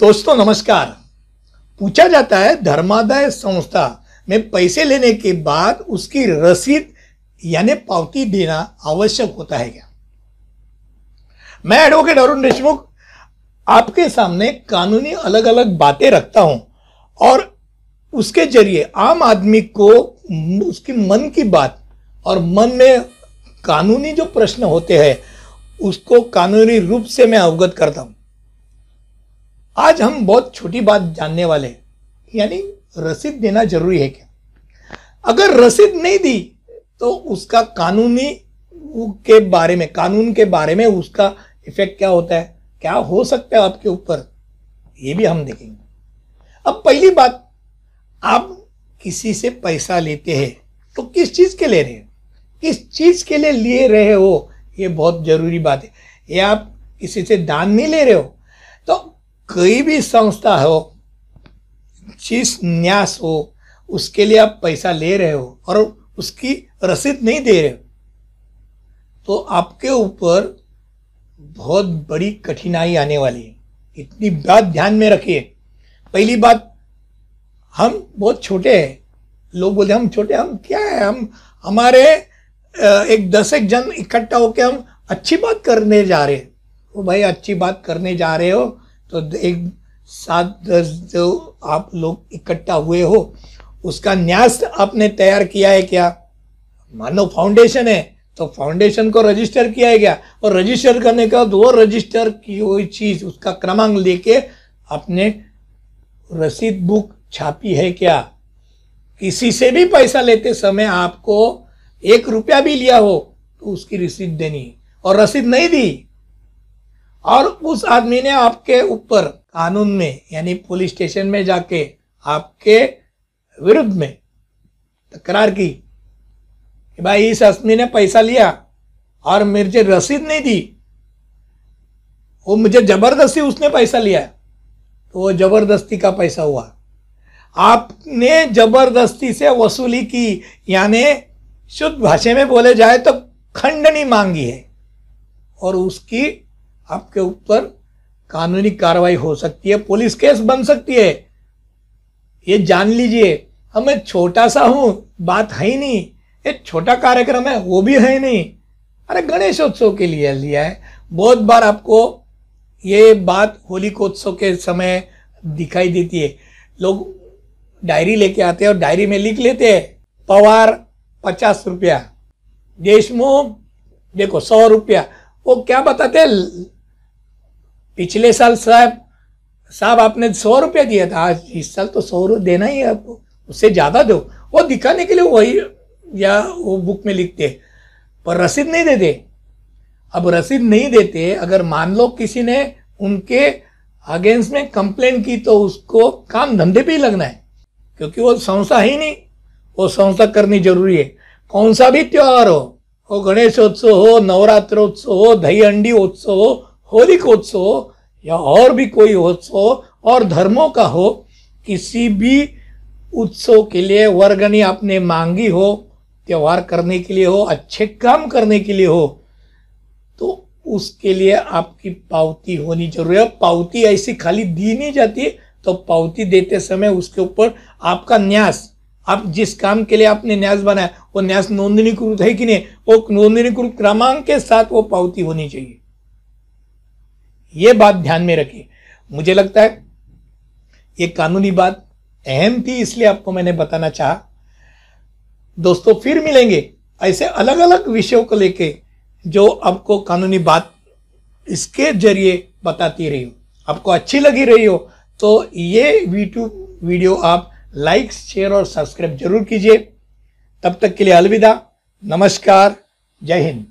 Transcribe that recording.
दोस्तों, नमस्कार। पूछा जाता है धर्मादाय संस्था में पैसे लेने के बाद उसकी रसीद, यानी पावती देना आवश्यक होता है क्या? मैं एडवोकेट अरुण देशमुख आपके सामने कानूनी अलग अलग बातें रखता हूँ और उसके ज़रिए आम आदमी को उसकी मन की बात और मन में कानूनी जो प्रश्न होते हैं, उसको कानूनी रूप से मैं अवगत करता हूँ। आज हम बहुत छोटी बात जानने वाले हैं। यानी रसीद देना ज़रूरी है क्या? अगर रसीद नहीं दी तो उसका कानूनी के बारे में, कानून के बारे में उसका इफ़ेक्ट क्या होता है? क्या हो सकता है आपके ऊपर? ये भी हम देखेंगे। अब पहली बात, आप किसी से पैसा लेते हैं तो किस चीज़ के ले रहे? हैं किस चीज़ के लिए लिए रहे हो? ये बहुत ज़रूरी बात है। ये आप किसी से दान नहीं ले रहे हो कोई भी संस्था हो, जिस न्यास हो, उसके लिए आप पैसा ले रहे हो और उसकी रसीद नहीं दे रहे हो तो आपके ऊपर बहुत बड़ी कठिनाई आने वाली है। इतनी बात ध्यान में रखिए। पहली बात, हम बहुत छोटे हैं। लोग बोलते हम छोटे हम क्या है? हम, हमारे एक दस एक जन इकट्ठा होकर हम अच्छी बात करने जा रहे हैं। वो भाई, अच्छी बात करने जा रहे हो तो एक सात दस जो आप लोग इकट्ठा हुए हो, उसका न्यास आपने तैयार किया है क्या? मानो फाउंडेशन है तो फाउंडेशन को रजिस्टर किया है क्या? और रजिस्टर करने का वो रजिस्टर की हुई चीज़, उसका क्रमांक लेके आपने रसीद बुक छापी है क्या? किसी से भी पैसा लेते समय आपको एक रुपया भी लिया हो तो उसकी रसीद देनी। और रसीद नहीं दी और उस आदमी ने आपके ऊपर कानून में, यानी पुलिस स्टेशन में जाके आपके विरुद्ध में तकरार की कि भाई इस आदमी ने पैसा लिया और मुझे रसीद नहीं दी। वो मुझे ज़बरदस्ती उसने पैसा लिया। तो वो ज़बरदस्ती का पैसा हुआ। आपने ज़बरदस्ती से वसूली की, यानी शुद्ध भाषा में बोले जाए तो खंडनी मांगी है। और उसकी आपके ऊपर कानूनी कार्रवाई हो सकती है, पुलिस केस बन सकती है। ये जान लीजिए हमें छोटा सा हूँ, बात है ही नहीं। एक छोटा कार्यक्रम है, वो भी है नहीं। अरे गणेशोत्सव के लिए लिया है। बहुत बार आपको ये बात होली कोत्सव के समय दिखाई देती है। लोग डायरी लेके आते हैं और डायरी में लिख लेते हैं, पवार पचास रुपया, देशमुख, देखो सौ रुपया। वो क्या बताते हैं? पिछले साल साहब साहब आपने सौ रुपया दिया था, आज इस साल तो सौ रुपये देना ही है आपको। उससे ज़्यादा दो। वो दिखाने के लिए वही, या वो बुक में लिखते। पर रसीद नहीं देते। अब रसीद नहीं देते, अगर मान लो किसी ने उनके अगेंस्ट में कंप्लेन की तो उसको काम धंधे पे ही लगना है। क्योंकि वो संस्था ही नहीं, वो संस्था करनी ज़रूरी है। कौन सा भी त्योहार हो हो गणेशोत्सव हो नवरात्रोत्सव हो, दही हंडी उत्सव हो होली का उत्सव या और भी कोई उत्सव और धर्मों का हो, किसी भी उत्सव के लिए वर्गनी आपने मांगी हो, त्यौहार करने के लिए हो, अच्छे काम करने के लिए हो तो उसके लिए आपकी पावती होनी ज़रूरी है। पावती ऐसी खाली दी नहीं जाती तो पावती देते समय उसके ऊपर आपका न्यास, आप जिस काम के लिए आपने न्यास बनाया, वो न्यास नोंदणीकृत है कि नहीं? वो नोंदनीकृत क्रमांक के साथ वो पावती होनी चाहिए। ये बात ध्यान में रखिए। मुझे लगता है ये कानूनी बात अहम थी, इसलिए आपको मैंने बताना चाहा। दोस्तों, फिर मिलेंगे ऐसे अलग अलग विषयों को लेके जो आपको कानूनी बात इसके ज़रिए बताती रही हो। आपको अच्छी लगी रही हो तो ये यूट्यूब वीडियो आप लाइक, शेयर और सब्सक्राइब ज़रूर कीजिए। तब तक के लिए अलविदा। नमस्कार। जय हिंद।